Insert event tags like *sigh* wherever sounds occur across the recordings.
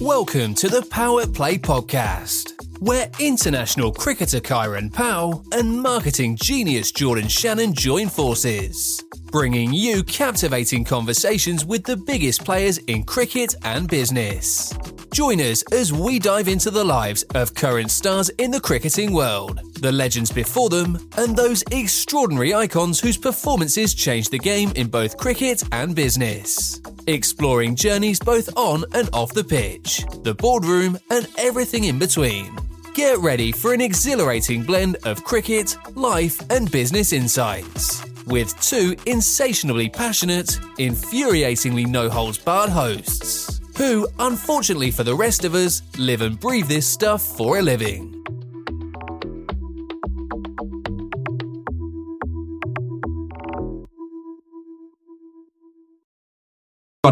Welcome to the Power Play Podcast, where international cricketer Kieran Powell and marketing genius Jordan Shannon join forces, bringing you captivating conversations with the biggest players in cricket and business. Join us as we dive into the lives of current stars in the cricketing world, the legends before them, and those extraordinary icons whose performances changed the game in both cricket and business. Exploring journeys both on and off the pitch, the boardroom, and everything in between. Get ready for an exhilarating blend of cricket, life, and business insights. With two insatiably passionate, infuriatingly no holds barred hosts who, unfortunately for the rest of us, live and breathe this stuff for a living.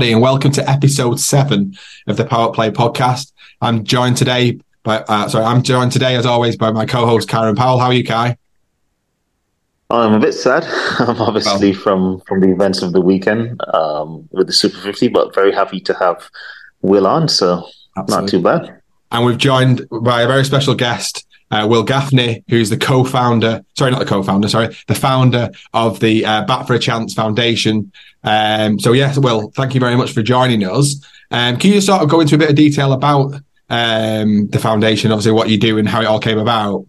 And welcome to episode seven of the Power Play podcast. I'm joined today by, uh, sorry, I'm joined today as always by my co-host Kieran Powell. How are you, Kai? I'm a bit sad. *laughs* I'm obviously well, from from the events of the weekend um, with the Super 50, but very happy to have Will on. So absolutely. not too bad. And we've joined by a very special guest, uh, Will Gaffney, who's the co-founder, sorry, not the co-founder, sorry, the founder of the uh, Bat for a Chance Foundation. Um, so yes, Will, thank you very much for joining us. Um, can you sort of go into a bit of detail about um, the foundation, obviously what you do and how it all came about?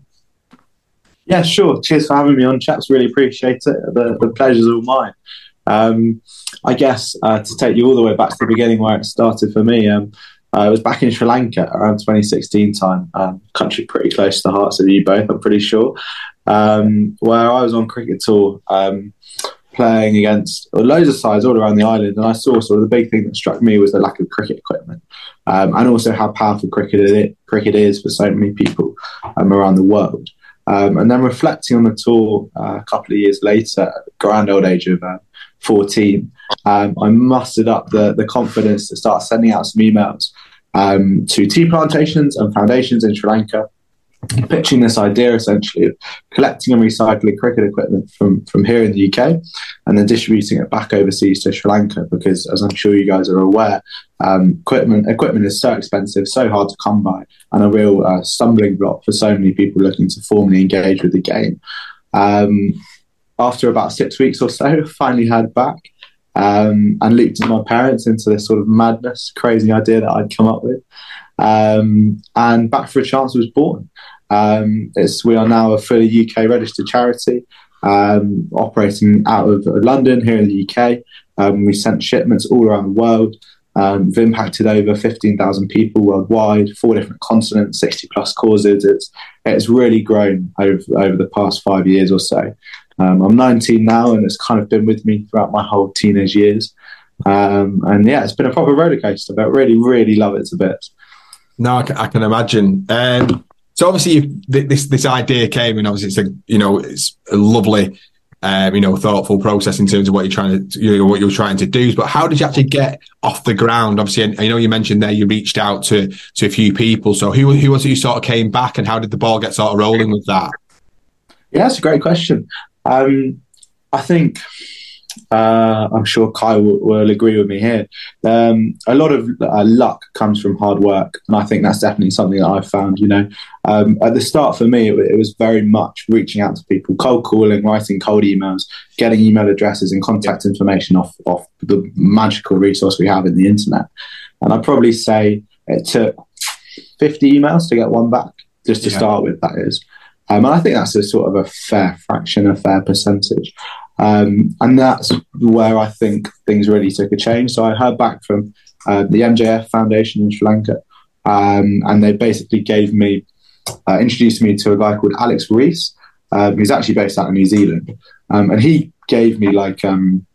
Yeah, sure. Cheers for having me on, chaps. Really appreciate it. The, the pleasure's all mine. Um, I guess uh, to take you all the way back to the beginning where it started for me, um, I was back in Sri Lanka around 2016 time, um, country pretty close to the hearts of you both, I'm pretty sure, um, where I was on cricket tour um, playing against loads of sides all around the island. And I saw sort of the big thing that struck me was the lack of cricket equipment um, and also how powerful cricket, it, cricket is for so many people um, around the world. Um, and then reflecting on the tour uh, a couple of years later, grand old age of uh, 14, um, I mustered up the, the confidence to start sending out some emails um, to tea plantations and foundations in Sri Lanka, pitching this idea essentially of collecting and recycling cricket equipment from, from here in the UK and then distributing it back overseas to Sri Lanka because, as I'm sure you guys are aware, um, equipment equipment is so expensive, so hard to come by, and a real uh, stumbling block for so many people looking to formally engage with the game. Um, after about six weeks or so, *laughs* finally had back um, and looped my parents into this sort of madness, crazy idea that I'd come up with. Um, and Bat for a Chance was born. Um, we are now a fully UK registered charity um, operating out of London here in the UK. Um, we sent shipments all around the world. Um, we've impacted over 15,000 people worldwide, four different continents, 60 plus causes. It's, it's really grown over, over the past five years or so. Um, I'm 19 now, and it's kind of been with me throughout my whole teenage years. Um, and yeah, it's been a proper roller coaster, but really, really love it to bits. No, I can, I can imagine. Um, so obviously, this this idea came, and obviously, it's a you know it's a lovely, um, you know, thoughtful process in terms of what you're trying to you know, what you're trying to do. But how did you actually get off the ground? Obviously, I know you mentioned there you reached out to to a few people. So who who was it you sort of came back, and how did the ball get sort of rolling with that? Yeah, that's a great question. Um, I think uh, I'm sure Kai will, will, agree with me here. Um, a lot of uh, luck comes from hard work, and I think that's definitely something that I've found. You know, um, at the start for me, it, it, was very much reaching out to people, cold calling, writing cold emails, getting email addresses and contact information off off the magical resource we have in the internet. And I'd probably say it took 50 emails to get one back, just to yeah. start with. That is. Um, and I think that's a sort of a fair fraction, a fair percentage. Um, and that's where I think things really took a change. So I heard back from uh, the MJF Foundation in Sri Lanka, um, and they basically gave me, uh, introduced me to a guy called Alex Reese, um, who's actually based out of New Zealand. Um, and he gave me like um,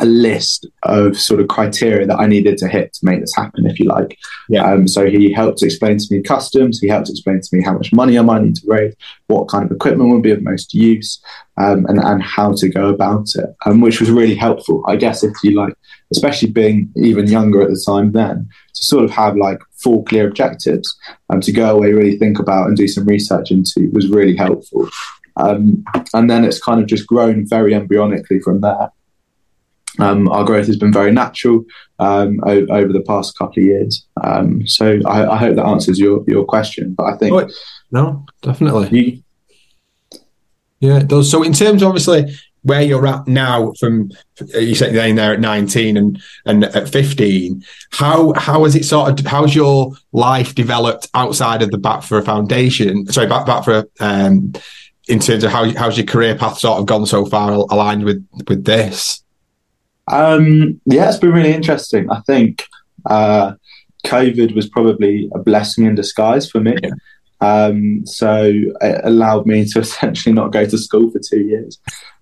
a list of sort of criteria that I needed to hit to make this happen, if you like. Yeah. Um, so he helped explain to me customs. He helped explain to me how much money I might need to raise, what kind of equipment would be of most use, um, and and how to go about it, um, which was really helpful. I guess if you like, especially being even younger at the time, then to sort of have like four clear objectives and um, to go away, really think about and do some research into was really helpful. Um, and then it's kind of just grown very embryonically from there. Um, our growth has been very natural um, o- over the past couple of years. Um, so I, I, hope that answers your, your question. But I think oh, no, definitely. You, yeah, it does. So in terms, of obviously, where you're at now, from you said you're there at 19 and and at 15, how how has it sort of how's your life developed outside of the Back for a Foundation? Sorry, back back for um, in terms of how how's your career path sort of gone so far aligned with with this? Um, yeah, it's been really interesting. I think uh, COVID was probably a blessing in disguise for me. Yeah. Um, so it allowed me to *laughs* essentially not go to school for two years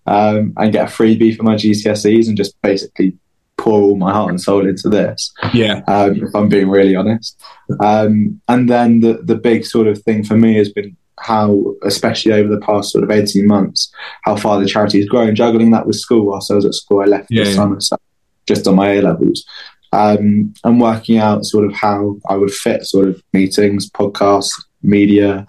um, and get a freebie for my GCSEs and just basically pour all my heart and soul into this. Yeah. Um, if I'm being really honest. Um, and then the, the big sort of thing for me has been how, especially over the past sort of 18 months, how far the charity has grown. Juggling that with school whilst I was at school, I left yeah, this yeah. summer, so just on my A levels. Um, and working out sort of how I would fit sort of meetings, podcasts, media,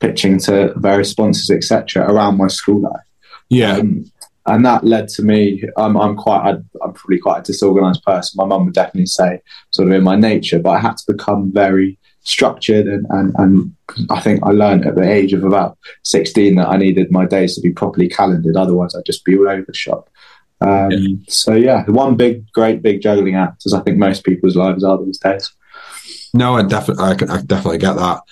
pitching to various sponsors, etc., around my school life. Yeah. Um, and that led to me. I'm, I'm quite. I'm probably quite a disorganized person. My mum would definitely say, sort of in my nature, but I had to become very structured and, and, and I think I learned at the age of about 16 that I needed my days to be properly calendared. Otherwise, I'd just be all over the shop. Um, yeah. So yeah, one big, great, big juggling act, as I think most people's lives are these days. No, I definitely, I, can, I definitely get that.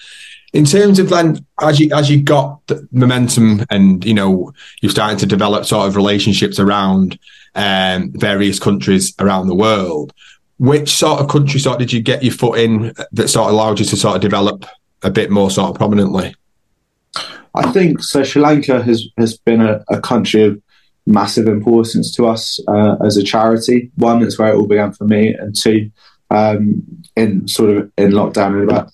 In terms of then, as you as you got the momentum and you know you're starting to develop sort of relationships around um, various countries around the world, which sort of country sort did you get your foot in that sort of allowed you to sort of develop a bit more sort of prominently? I think so. Sri Lanka has has been a, a country of massive importance to us uh, as a charity. One, that's where it all began for me, and two, um, in sort of in lockdown in about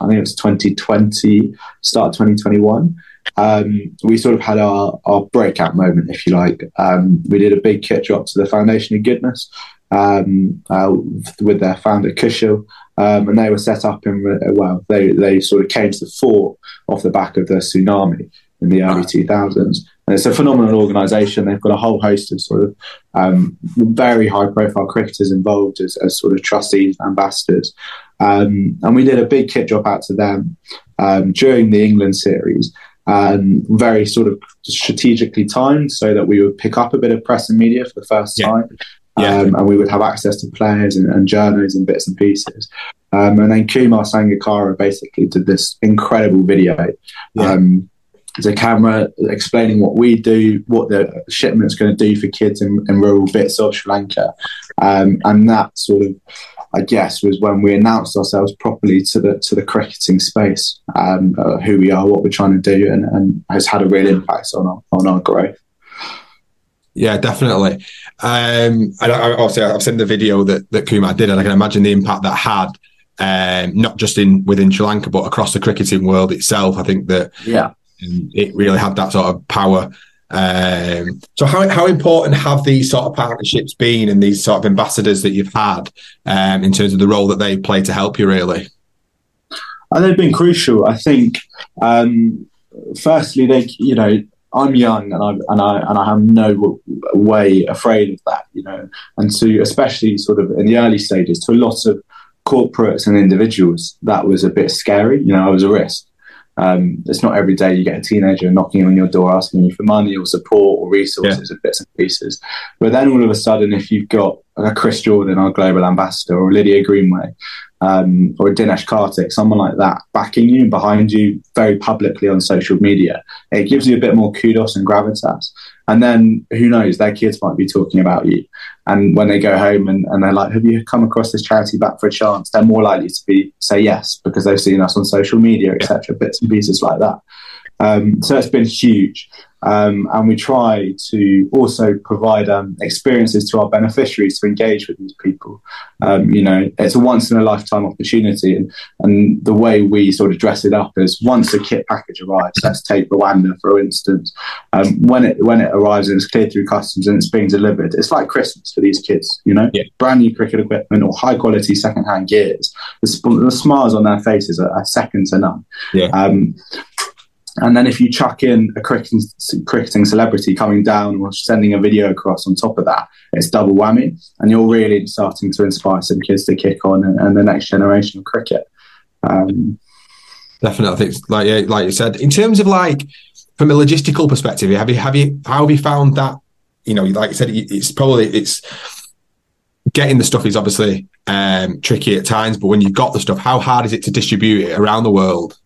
I think it was 2020, start 2021. Um, we sort of had our, our breakout moment, if you like. Um, we did a big kit drop to the Foundation of Goodness, um, uh, with their founder Kushil, um, and they were set up in well, they they sort of came to the fore off the back of the tsunami in the early two thousands. And it's a phenomenal organisation. They've got a whole host of sort of um, very high profile cricketers involved as, as sort of trustees, ambassadors. Um, and we did a big kit drop out to them um, during the England series um, very sort of strategically timed so that we would pick up a bit of press and media for the first yeah. time. Yeah. Um, and we would have access to players and, and journals and bits and pieces. Um, and then Kumar Sangakkara basically did this incredible video. Yeah. Um, the camera explaining what we do, what the shipment's going to do for kids in, in rural bits of Sri Lanka. Um, and that sort of, I guess, was when we announced ourselves properly to the to the cricketing space, um, uh, who we are, what we're trying to do, and, and has had a real impact on our, on our growth. Yeah, definitely. Um, and I, obviously, I've seen the video that, that Kumar did, and I can imagine the impact that had, um, not just in within Sri Lanka, but across the cricketing world itself. I think that yeah, it really had that sort of power. Um, so, how how important have these sort of partnerships been, and these sort of ambassadors that you've had, um, in terms of the role that they play to help you? Really, and they've been crucial. I think. Um, firstly, they you know I'm young and I and I and I am no way afraid of that, you know. And to especially sort of in the early stages, to a lot of corporates and individuals, that was a bit scary. You know, I was a risk. Um, it's not every day you get a teenager knocking on your door asking you for money or support or resources yeah. and bits and pieces. But then all of a sudden, if you've got a Chris Jordan, our global ambassador, or Lydia Greenway, um, or a Dinesh Karthik, someone like that, backing you and behind you very publicly on social media, it gives you a bit more kudos and gravitas. And then who knows, their kids might be talking about you. And when they go home and, and they're like, Have you come across this charity Bat for a Chance? They're more likely to be say yes because they've seen us on social media, etc., bits and pieces like that. Um, so it's been huge. Um, and we try to also provide um, experiences to our beneficiaries to engage with these people. Um, you know, it's a once in a lifetime opportunity, and, and the way we sort of dress it up is once a kit package arrives. Let's take Rwanda for instance. Um, when it when it arrives and it's cleared through customs and it's being delivered, it's like Christmas for these kids. You know, yeah. brand new cricket equipment or high quality second hand gears. The, the, smiles on their faces are, are second to none. Yeah. And then if you chuck in a cricketing, cricketing celebrity coming down or sending a video across on top of that, it's double whammy. And you're really starting to inspire some kids to kick on and, and the next generation of cricket. Um, Definitely, I think like yeah, like you said, in terms of like from a logistical perspective, have you have you how have you found that? You know, like you said, it's probably it's getting the stuff is obviously um, tricky at times, but when you've got the stuff, how hard is it to distribute it around the world?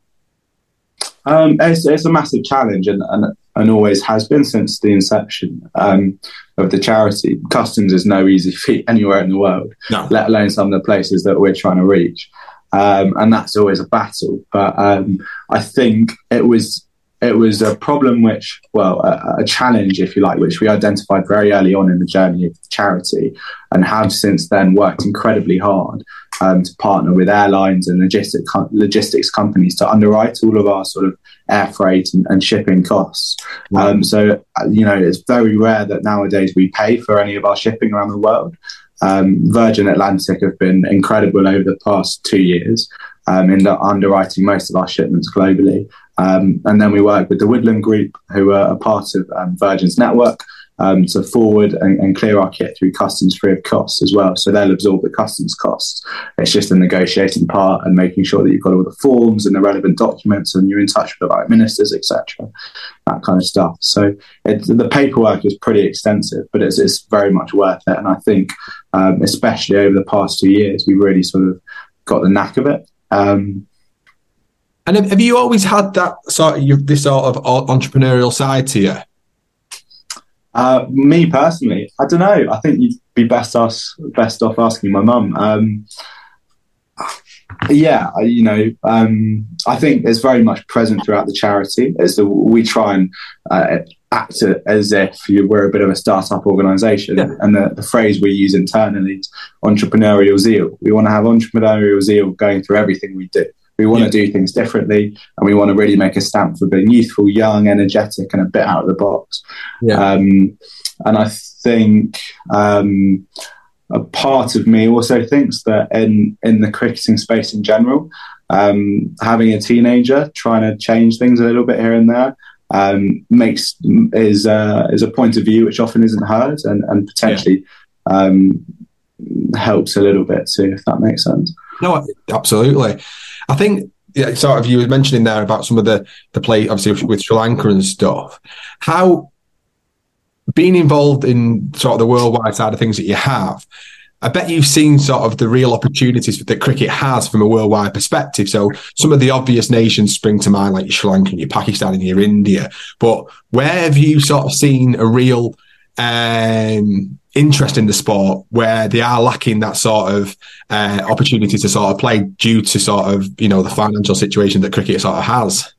Um, it's, it's, a massive challenge and, and, and always has been since the inception um, of the charity. Customs is no easy feat anywhere in the world, no. let alone some of the places that we're trying to reach. Um, and that's always a battle. But um, I think it was it was a problem which, well, a, a, challenge, if you like, which we identified very early on in the journey of the charity and have since then worked incredibly hard um, to partner with airlines and logistic, logistics companies to underwrite all of our sort of air freight and, and shipping costs. Um, so, you know, it's very rare that nowadays we pay for any of our shipping around the world. Um, Virgin Atlantic have been incredible over the past two years um, in underwriting most of our shipments globally. Um, and then we work with the Woodland Group, who are a part of um, Virgin's network, um, to forward and, and, clear our kit through customs free of costs as well. So they'll absorb the customs costs. It's just the negotiating part and making sure that you've got all the forms and the relevant documents and you're in touch with the right ministers, etc. That kind of stuff. So the paperwork is pretty extensive, but it's, it's very much worth it. And I think, um, especially over the past two years, we really sort of got the knack of it. Um, and have, have, you always had that sort of this sort of entrepreneurial side to you? Uh, me personally, I don't know. I think you'd be best us best off asking my mum. Um, yeah, you know, um, I think it's very much present throughout the charity. As the, we try and uh, act as if we're a bit of a startup organisation, yeah. and the, the, phrase we use internally is entrepreneurial zeal. We want to have entrepreneurial zeal going through everything we do. We want yeah. to do things differently, and we want to really make a stamp for being youthful, young, energetic, and a bit out of the box. Yeah. Um, and I think um, a part of me also thinks that in in the cricketing space in general, um, having a teenager trying to change things a little bit here and there um, makes is uh, is a point of view which often isn't heard and, and potentially yeah. um, helps a little bit too, if that makes sense. No, absolutely. I think yeah, sort of you were mentioning there about some of the the play, obviously with Sri Lanka and stuff. How being involved in sort of the worldwide side of things that you have, I bet you've seen sort of the real opportunities that cricket has from a worldwide perspective. So some of the obvious nations spring to mind, like Sri Lanka, and your Pakistan, and your India. But where have you sort of seen a real um, interest in the sport where they are lacking that sort of uh, opportunity to sort of play due to sort of you know the financial situation that cricket sort of has?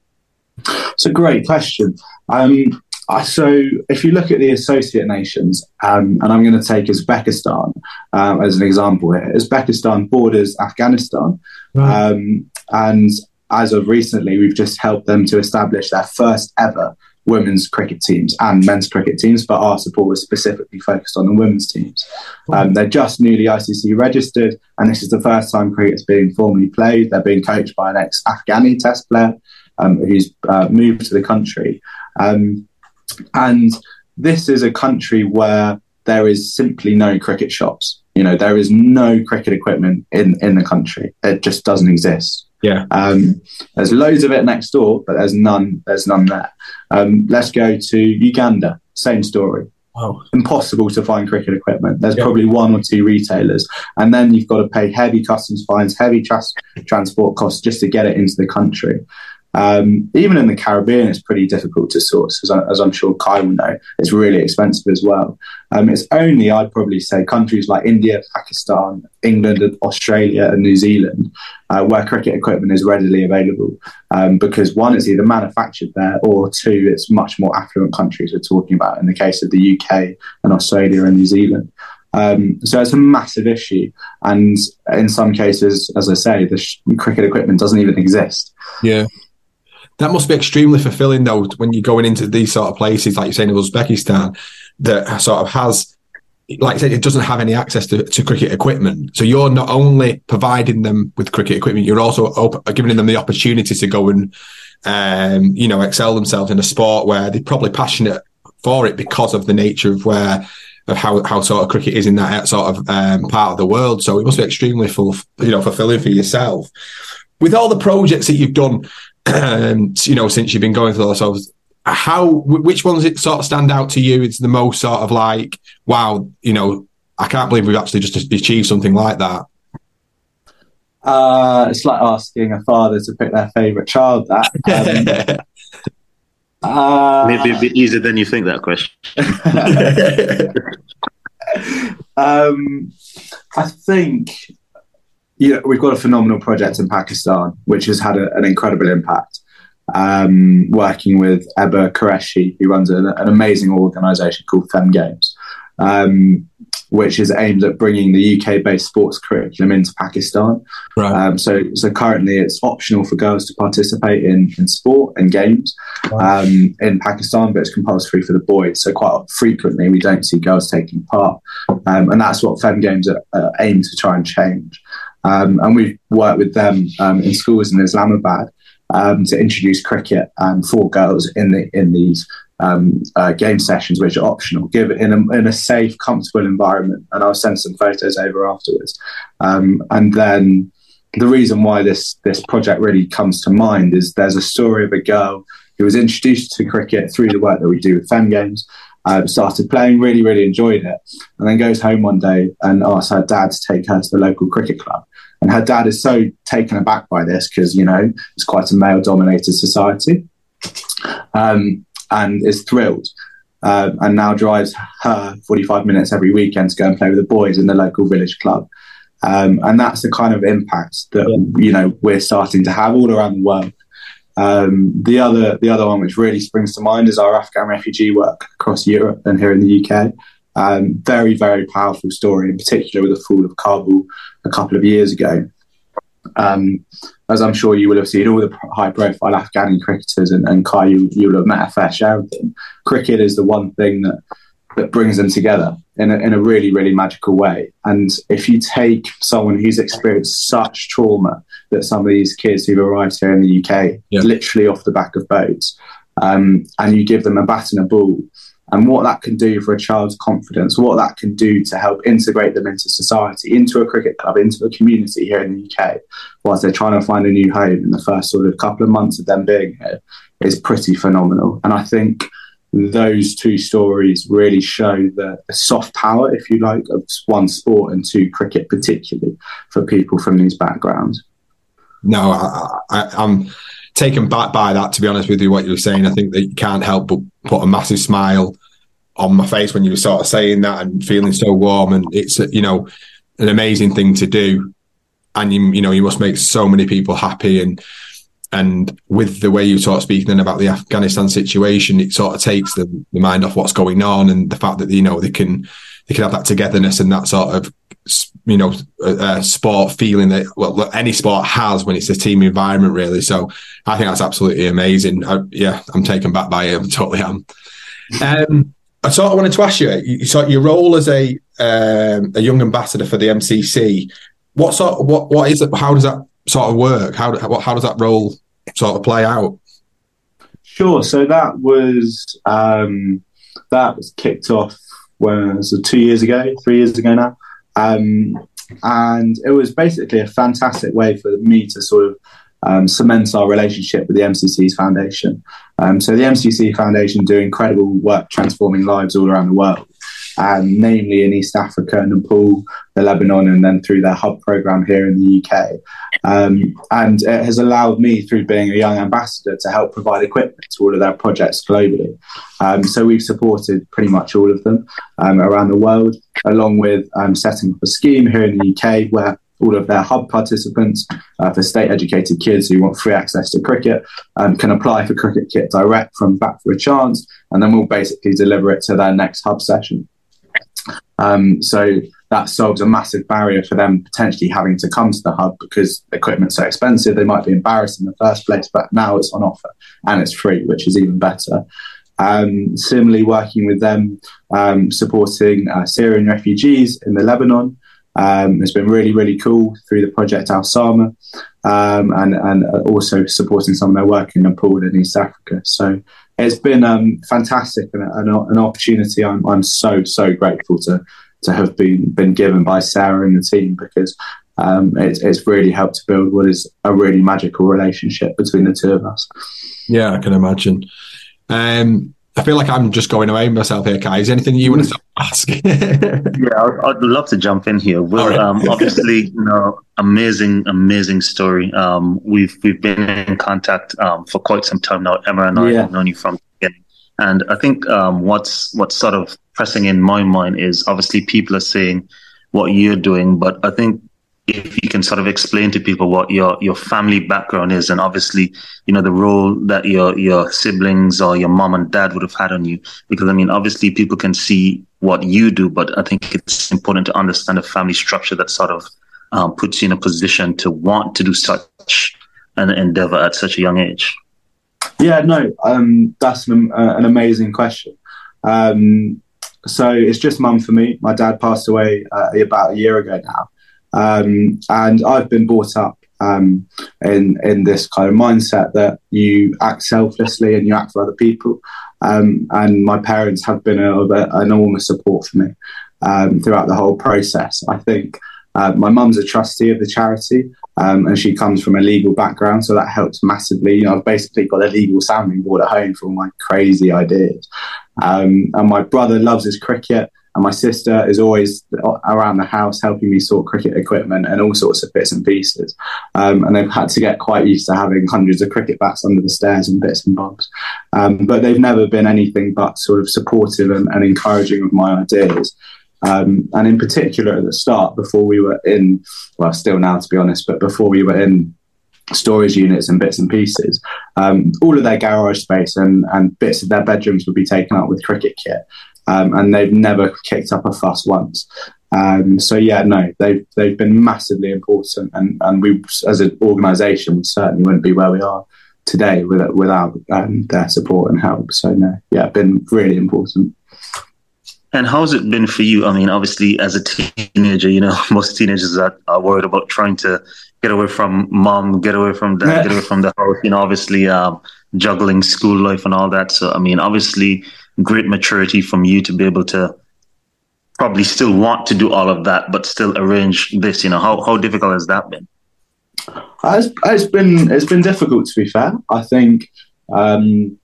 It's a great question. Um, so if you look at the associate nations, um, and I'm going to take Uzbekistan um, as an example here, Uzbekistan borders Afghanistan, right. um, and as of recently, we've just helped them to establish their first ever women's cricket teams and men's cricket teams, but our support was specifically focused on the women's teams. Um, they're just newly ICC registered, and this is the first time cricket is being formally played. They're being coached by an ex Afghani test player um, who's uh, moved to the country. Um, and this is a country where there is simply no cricket shops. You know, there is no cricket equipment in, in the country. It just doesn't exist. Yeah. Um, there's loads of it next door, but there's none. There's none there. Um, let's go to Uganda. Same story. Wow. Impossible to find cricket equipment. There's yeah. probably one or two retailers, and then you've got to pay heavy customs fines, heavy transport costs just to get it into the country. Um, even in the Caribbean, it's pretty difficult to source, as, I, as I'm sure Kai will know. It's really expensive as well. Um, it's only, I'd probably say, countries like India, Pakistan, England, Australia, and New Zealand uh, where cricket equipment is readily available. Um, because one, it's either manufactured there, or two, it's much more affluent countries we're talking about in the case of the UK and Australia and New Zealand. Um, so it's a massive issue. And in some cases, as I say, the sh- cricket equipment doesn't even exist. Yeah. That must be extremely fulfilling, though, when you're going into these sort of places, like you're saying in Uzbekistan, that sort of has, like I said, it doesn't have any access to, to cricket equipment. So you're not only providing them with cricket equipment, you're also op- giving them the opportunity to go and um, you know, excel themselves in a sport where they're probably passionate for it because of the nature of where of how, how sort of cricket is in that sort of um, part of the world. So it must be extremely full, you know, fulfilling for yourself. With all the projects that you've done, um, you know, since you've been going through those, how which ones it sort of stand out to you? It's the most sort of like, wow, you know, I can't believe we've actually just achieved something like that. Uh, it's like asking a father to pick their favourite child. That um, *laughs* uh, maybe a bit easier than you think. That question. *laughs* um, I think you know, we've got a phenomenal project in Pakistan, which has had a, an incredible impact. Um, working with Eba Qureshi, who runs an, an amazing organisation called Fem Games. Um, which is aimed at bringing the UK-based sports curriculum into Pakistan. Right. Um, so, so currently it's optional for girls to participate in, in sport and games um, in Pakistan, but it's compulsory for the boys. So quite frequently we don't see girls taking part, um, and that's what Fem Games are, are aimed to try and change. Um, and we've worked with them um, in schools in Islamabad um, to introduce cricket for girls in the in these um, uh, game sessions, which are optional, give it in a, in a safe, comfortable environment. And I'll send some photos over afterwards. Um, and then the reason why this this project really comes to mind is there's a story of a girl who was introduced to cricket through the work that we do with Fem Games. Uh, started playing, really, really enjoyed it, and then goes home one day and asks her dad to take her to the local cricket club. And her dad is so taken aback by this because you know it's quite a male-dominated society. Um, and is thrilled. Uh, and now drives her 45 minutes every weekend to go and play with the boys in the local village club. Um, and that's the kind of impact that yeah. you know we're starting to have all around the world. Um, the other the other one which really springs to mind is our Afghan refugee work across Europe and here in the UK. Um, very very powerful story, in particular with the fall of Kabul a couple of years ago. Um, as I'm sure you will have seen, all the high profile Afghani cricketers and, and Kai, you, you'll have met a fair share of them. Cricket is the one thing that, that brings them together in a, in a really, really magical way. And if you take someone who's experienced such trauma that some of these kids who've arrived here in the UK, yeah. literally off the back of boats, um, and you give them a bat and a ball, and what that can do for a child's confidence, what that can do to help integrate them into society, into a cricket club, into a community here in the UK, whilst they're trying to find a new home in the first sort of couple of months of them being here, is pretty phenomenal. And I think those two stories really show the, the soft power, if you like, of one sport and two cricket, particularly for people from these backgrounds. No, I, I, I'm taken back by that, to be honest with you, what you were saying. I think that you can't help but put a massive smile on my face when you were sort of saying that and feeling so warm. And it's, you know, an amazing thing to do. And you, you know, you must make so many people happy. And, and with the way you sort of speaking about the Afghanistan situation, it sort of takes the, the mind off what's going on and the fact that, you know, they can, they can have that togetherness and that sort of you know a, sport feeling that well any sport has when it's a team environment really. So i think that's absolutely amazing. I, yeah i'm taken back by it. I totally am. Um, i sort of wanted to ask you you saw your role as a um, a young ambassador for the mcc what sort of, what what is it how does that sort of work? How how, how does that role sort of play out? Sure. So that was um, that was kicked off was it two years ago three years ago now um, and it was basically a fantastic way for me to sort of um, cement our relationship with the MCC's foundation. Um, so the MCC Foundation do incredible work transforming lives all around the world um, namely in East Africa, Nepal, the Lebanon, and then through their hub program here in the UK. Um, and it has allowed me, through being a young ambassador, to help provide equipment to all of their projects globally. Um, so we've supported pretty much all of them um, around the world, along with um, setting up a scheme here in the UK where all of their hub participants uh, for state educated kids who want free access to cricket um, can apply for cricket kit direct from Bat for a Chance, and then we'll basically deliver it to their next hub session. Um, so that solves a massive barrier for them potentially having to come to the hub because equipment's so expensive. They might be embarrassed in the first place, but now it's on offer and it's free, which is even better. Um, similarly, working with them, um, supporting uh, Syrian refugees in the Lebanon um, has been really, really cool through the project Al Sama. um, and and also supporting some of their work in Nepal and East Africa. So it's been um, fantastic and an, an opportunity. I'm I'm so so grateful to to have been been given by Sarah and the team because um, it's, it's really helped to build what is a really magical relationship between the two of us. Yeah, I can imagine. Um, I feel like I'm just going away myself here, Kai. Is there anything you want to *laughs* ask? *laughs* yeah, I'd, I'd, love to jump in here. Well, right. um, obviously, you know, amazing, amazing story. Um, we've we've been in contact um, for quite some time now. Emma and I yeah. have known you from the beginning, and I think um, what's what's sort of pressing in my mind is obviously people are saying what you're doing, but I think if you can sort of explain to people what your your family background is and obviously you know the role that your your siblings or your mom and dad would have had on you. Because i mean obviously people can see what you do but i think it's important to understand the family structure that sort of um, puts you in a position to want to do such an endeavor at such a young age. Yeah no um, that's an, uh, an, amazing question. Um, so it's just mum for me. My dad passed away uh, about a year ago now um, and I've been brought up um, in in this kind of mindset that you act selflessly and you act for other people. Um, and my parents have been an enormous support for me um, throughout the whole process. I think uh, my mum's a trustee of the charity, um, and she comes from a legal background, so that helps massively. You know, I've basically got a legal sounding board at home for all my crazy ideas. Um, and my brother loves his cricket. And my sister is always around the house helping me sort cricket equipment and all sorts of bits and pieces. Um, and they've had to get quite used to having hundreds of cricket bats under the stairs and bits and bobs. Um, but they've never been anything but sort of supportive and, and encouraging of my ideas. Um, and in particular, at the start, before we were in, well, still now to be honest, but before we were in storage units and bits and pieces. Um, all of their garage space and, and bits of their bedrooms would be taken up with cricket kit um, and they've never kicked up a fuss once. Um, so yeah, no, they've they've been massively important, and and we as an organisation we certainly wouldn't be where we are today without without um, their support and help. So no, yeah, been really important. And how's it been for you? I mean, obviously, as a teenager, you know, *laughs* most teenagers are, are worried about trying to get away from mom, get away from dad, get away from the house. You know, obviously, um, juggling school life and all that. So, I mean, obviously, great maturity from you to be able to probably still want to do all of that, but still arrange this. You know, how how difficult has that been? It's, it's been it's been difficult to be fair. I think um,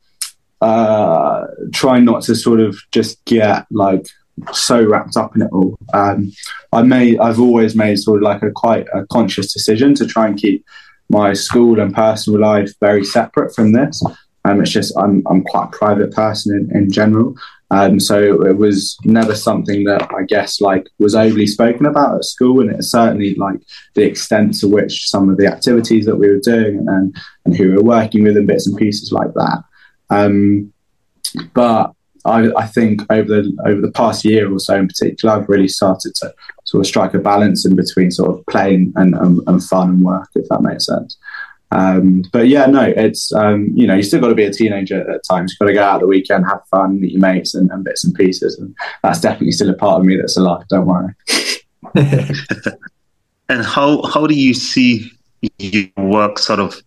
uh, trying not to sort of just get like so wrapped up in it all. Um, I made I've always made sort of like a quite a conscious decision to try and keep my school and personal life very separate from this. Um, it's just I'm I'm quite a private person in, in general. Um, so it was never something that I guess like was overly spoken about at school, and it's certainly like the extent to which some of the activities that we were doing and and who we were working with and bits and pieces like that. Um, but I, I, think over the over the past year or so in particular, I've really started to sort of strike a balance in between sort of playing and, and, and fun and work, if that makes sense. Um, but yeah, no, it's um, you know you still got to be a teenager at times. You've got to go out the weekend, have fun, meet your mates, and, and, bits and pieces. And that's definitely still a part of me that's alive. Don't worry. *laughs* and how how do you see your work sort of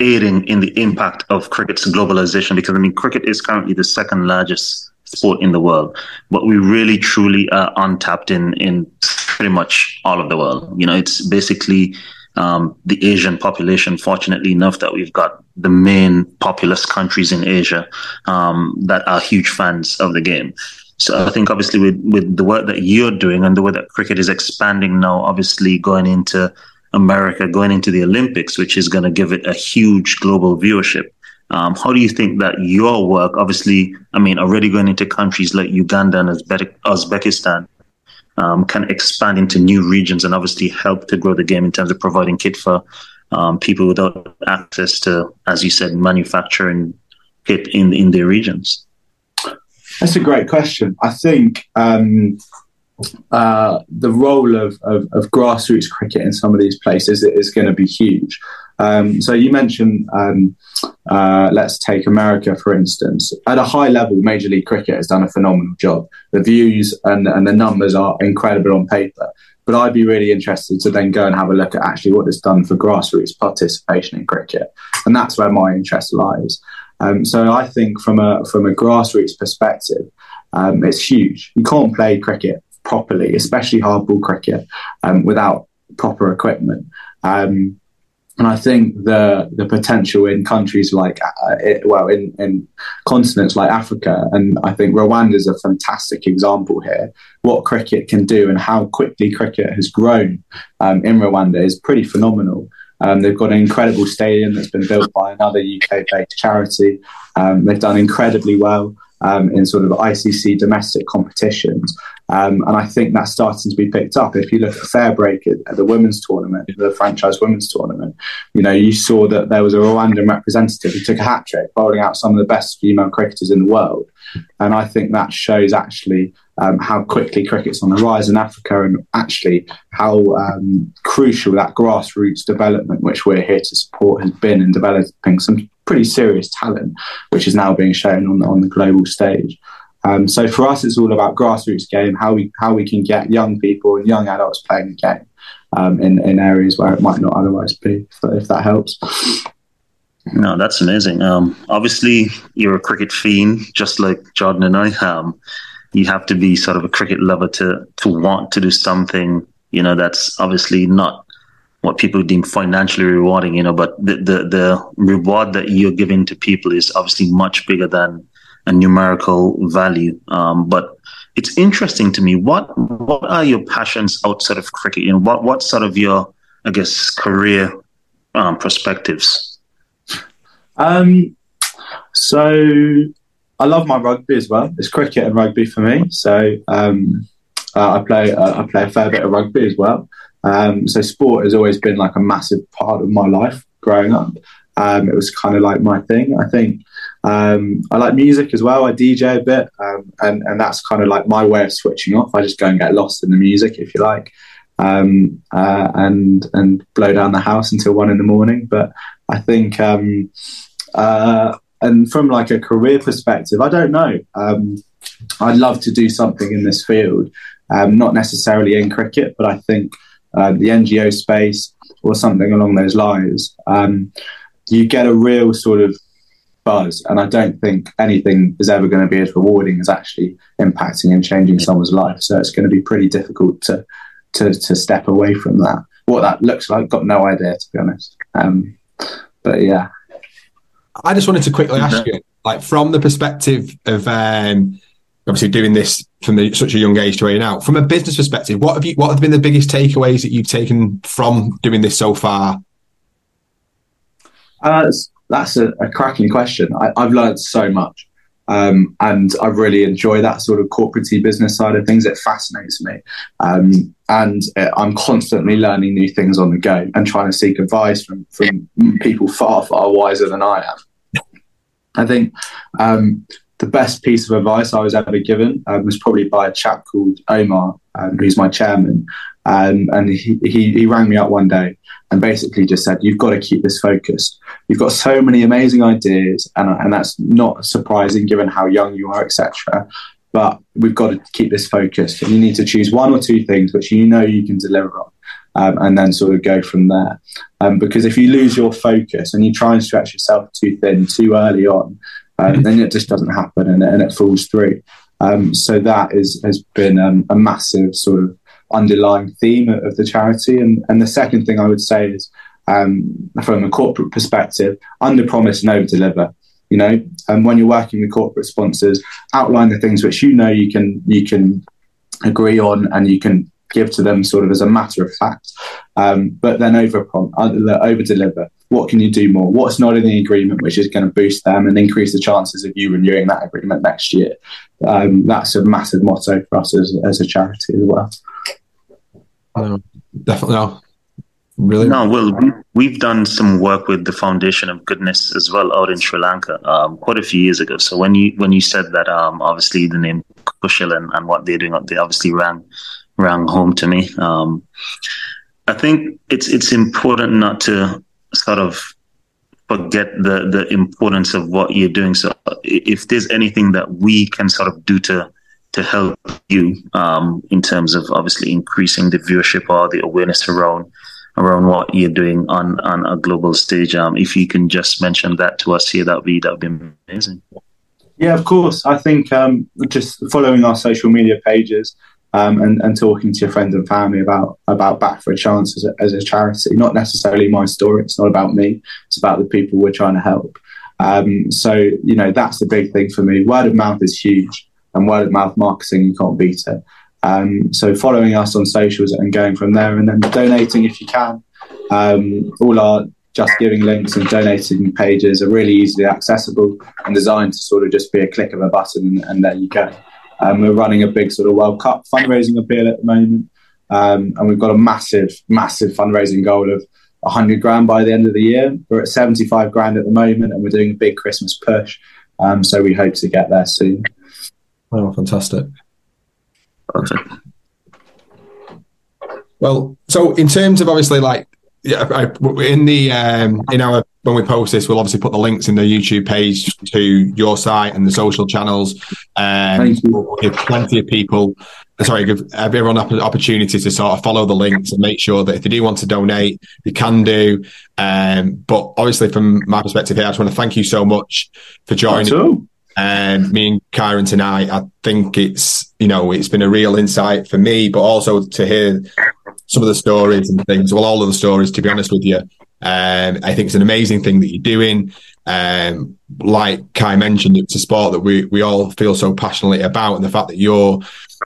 aiding in the impact of cricket's globalization? Because I mean, cricket is currently the second largest sport in the world, but we really truly are untapped in in pretty much all of the world. You know, it's basically um, the Asian population. Fortunately enough, that we've got the main populous countries in Asia um, that are huge fans of the game. So I think obviously with, with the work that you're doing and the way that cricket is expanding now, obviously going into America, going into the Olympics, which is going to give it a huge global viewership. Um, how do you think that your work, obviously, I mean, already going into countries like Uganda and Uzbekistan, um, can expand into new regions and obviously help to grow the game in terms of providing kit for um, people without access to, as you said, manufacturing kit in in their regions? That's a great question. I think um, uh, the role of, of, of, grassroots cricket in some of these places is going to be huge. Um, so you mentioned, um, uh, let's take America for instance. At a high level, Major League Cricket has done a phenomenal job. The views and, and the numbers are incredible on paper. but I'd be really interested to then go and have a look at actually what it's done for grassroots participation in cricket, and that's where my interest lies. Um, so I think from a from a grassroots perspective, um, it's huge. You can't play cricket properly, especially hardball cricket, um, without proper equipment. Um, and I think the the potential in countries like uh, it, well in, in continents like Africa and I think Rwanda is a fantastic example here. What cricket can do and how quickly cricket has grown um, in Rwanda is pretty phenomenal. Um, they've got an incredible stadium that's been built by another UK based charity. Um, they've done incredibly well um, in sort of ICC domestic competitions. Um, and I think that's starting to be picked up. If you look at Fairbreak at, at, the women's tournament, the franchise women's tournament, you know, you saw that there was a Rwandan representative who took a hat trick, bowling out some of the best female cricketers in the world. And I think that shows actually um, how quickly cricket's on the rise in Africa and actually how um, crucial that grassroots development, which we're here to support, has been in developing some pretty serious talent, which is now being shown on, on the global stage. Um, so for us, it's all about grassroots game, how we how we can get young people and young adults playing the game um, in in areas where it might not otherwise be. If, if that helps. No, that's amazing. Um, obviously, you're a cricket fiend, just like Jordan and I. Um, you have to be sort of a cricket lover to to want to do something. You know, that's obviously not what people deem financially rewarding. You know, but the the, the reward that you're giving to people is obviously much bigger than a numerical value. Um, but it's interesting to me. What what are your passions outside of cricket? You know, what what sort of your I guess career um, perspectives? Um, so I love my rugby as well. It's cricket and rugby for me. So um, uh, I play uh, I play a fair bit of rugby as well. Um, so sport has always been like a massive part of my life growing up. Um, it was kind of like my thing. I think um, I like music as well. I DJ a bit, um, and and that's kind of like my way of switching off. I just go and get lost in the music, if you like, um, uh, and and blow down the house until one in the morning. But I think, um, uh, and from like a career perspective, I don't know. Um, I'd love to do something in this field, um, not necessarily in cricket, but I think uh, the NGO space or something along those lines. you get a real sort of buzz. And I don't think anything is ever going to be as rewarding as actually impacting and changing someone's life. So it's going to be pretty difficult to to, to step away from that. What that looks like, got no idea to be honest. Um, but yeah, I just wanted to quickly ask you, like from the perspective of um, obviously doing this from the, such a young age to where you're now, from a business perspective, what have you what have been the biggest takeaways that you've taken from doing this so far? Uh, that's a, a cracking question. I, have learned so much. Um, and I really enjoy that sort of corporate business side of things. It fascinates me. Um, and it, I'm constantly learning new things on the go and trying to seek advice from, from people far, far wiser than I am. I think um, the best piece of advice I was ever given um, was probably by a chap called Omar, um, who's my chairman. Um, and he, he, he rang me up one day and basically just said, You've got to keep this focused. You've got so many amazing ideas, and, and that's not surprising given how young you are, etc. But we've got to keep this focused, and you need to choose one or two things which you know you can deliver on. Um, and then sort of go from there. Um, because if you lose your focus and you try and stretch yourself too thin too early on, um, then it just doesn't happen and, and it falls through. Um, so that is has been um, a massive sort of underlying theme of the charity. And, and the second thing I would say is um, from a corporate perspective, under promise and over deliver. You know, and when you're working with corporate sponsors, outline the things which you know you can you can agree on and you can give to them sort of as a matter of fact. Um, but then over over deliver. What can you do more? What's not in the agreement which is going to boost them and increase the chances of you renewing that agreement next year? Um, that's a massive motto for us as, as a charity as well. Um, definitely no. Really? No, well, we've done some work with the Foundation of Goodness as well out in Sri Lanka um, quite a few years ago. So when you when you said that, um, obviously the name Kushil and, and what they're doing, they obviously rang rang home to me. Um, I think it's it's important not to sort of forget the the importance of what you're doing. So if there's anything that we can sort of do to to help you um, in terms of obviously increasing the viewership or the awareness around around what you're doing on on a global stage. Um, if you can just mention that to us here, that'd be that'd be amazing. Yeah, of course. I think um, just following our social media pages um, and, and talking to your friends and family about about Bat for a Chance as a, as a charity. Not necessarily my story. It's not about me. It's about the people we're trying to help. Um, so you know that's the big thing for me. Word of mouth is huge, and word of mouth marketing you can't beat it. Um, so following us on socials and going from there, and then donating if you can. Um, all our just giving links and donating pages are really easily accessible and designed to sort of just be a click of a button and, and there you go. Um, we're running a big sort of World Cup fundraising appeal at the moment, um, and we've got a massive, massive fundraising goal of 100 grand by the end of the year. We're at 75 grand at the moment, and we're doing a big Christmas push. Um, so we hope to get there soon. Oh, fantastic! Perfect. Well, so in terms of obviously like yeah, I, in the um, in our when we post this, we'll obviously put the links in the YouTube page to your site and the social channels. Um, we'll give plenty of people, sorry, give everyone an opportunity to sort of follow the links and make sure that if they do want to donate, they can do. Um, but obviously, from my perspective here, I just want to thank you so much for joining. Um, me and Kieran tonight, I think it's you know it's been a real insight for me, but also to hear some of the stories and things. Well, all of the stories, to be honest with you. Um, I think it's an amazing thing that you're doing. Um, like Kai mentioned, it's a sport that we we all feel so passionately about, and the fact that you're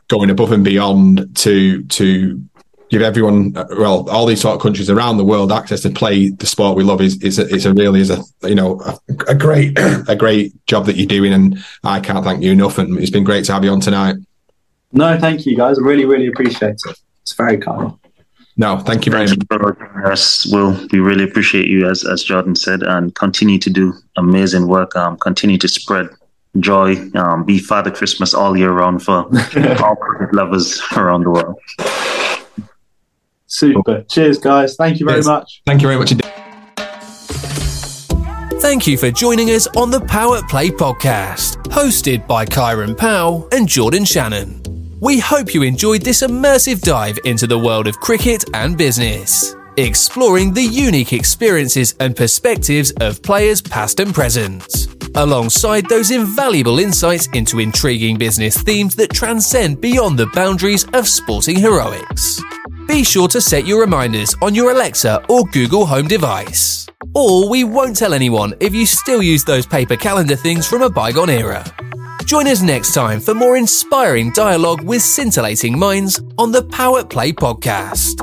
going above and beyond to to give everyone, well, all these sort of countries around the world access to play the sport we love is is a, is a really is a you know a, a great *clears throat* a great job that you're doing, and I can't thank you enough. And it's been great to have you on tonight. No, thank you guys. I really really appreciate it. It's very kind. No, thank you very much. Yes, Will, we really appreciate you, as as Jordan said, and continue to do amazing work. Um, continue to spread joy, um, be Father Christmas all year round for *laughs* all cricket lovers around the world. Super. Cheers, guys. Thank you very Cheers. much. Thank you very much indeed. Thank you for joining us on the Power Play podcast, hosted by Kieran Powell and Jordan Shannon. We hope you enjoyed this immersive dive into the world of cricket and business, exploring the unique experiences and perspectives of players past and present, alongside those invaluable insights into intriguing business themes that transcend beyond the boundaries of sporting heroics. Be sure to set your reminders on your Alexa or Google Home device. Or we won't tell anyone if you still use those paper calendar things from a bygone era. Join us next time for more inspiring dialogue with scintillating minds on the Power Play podcast.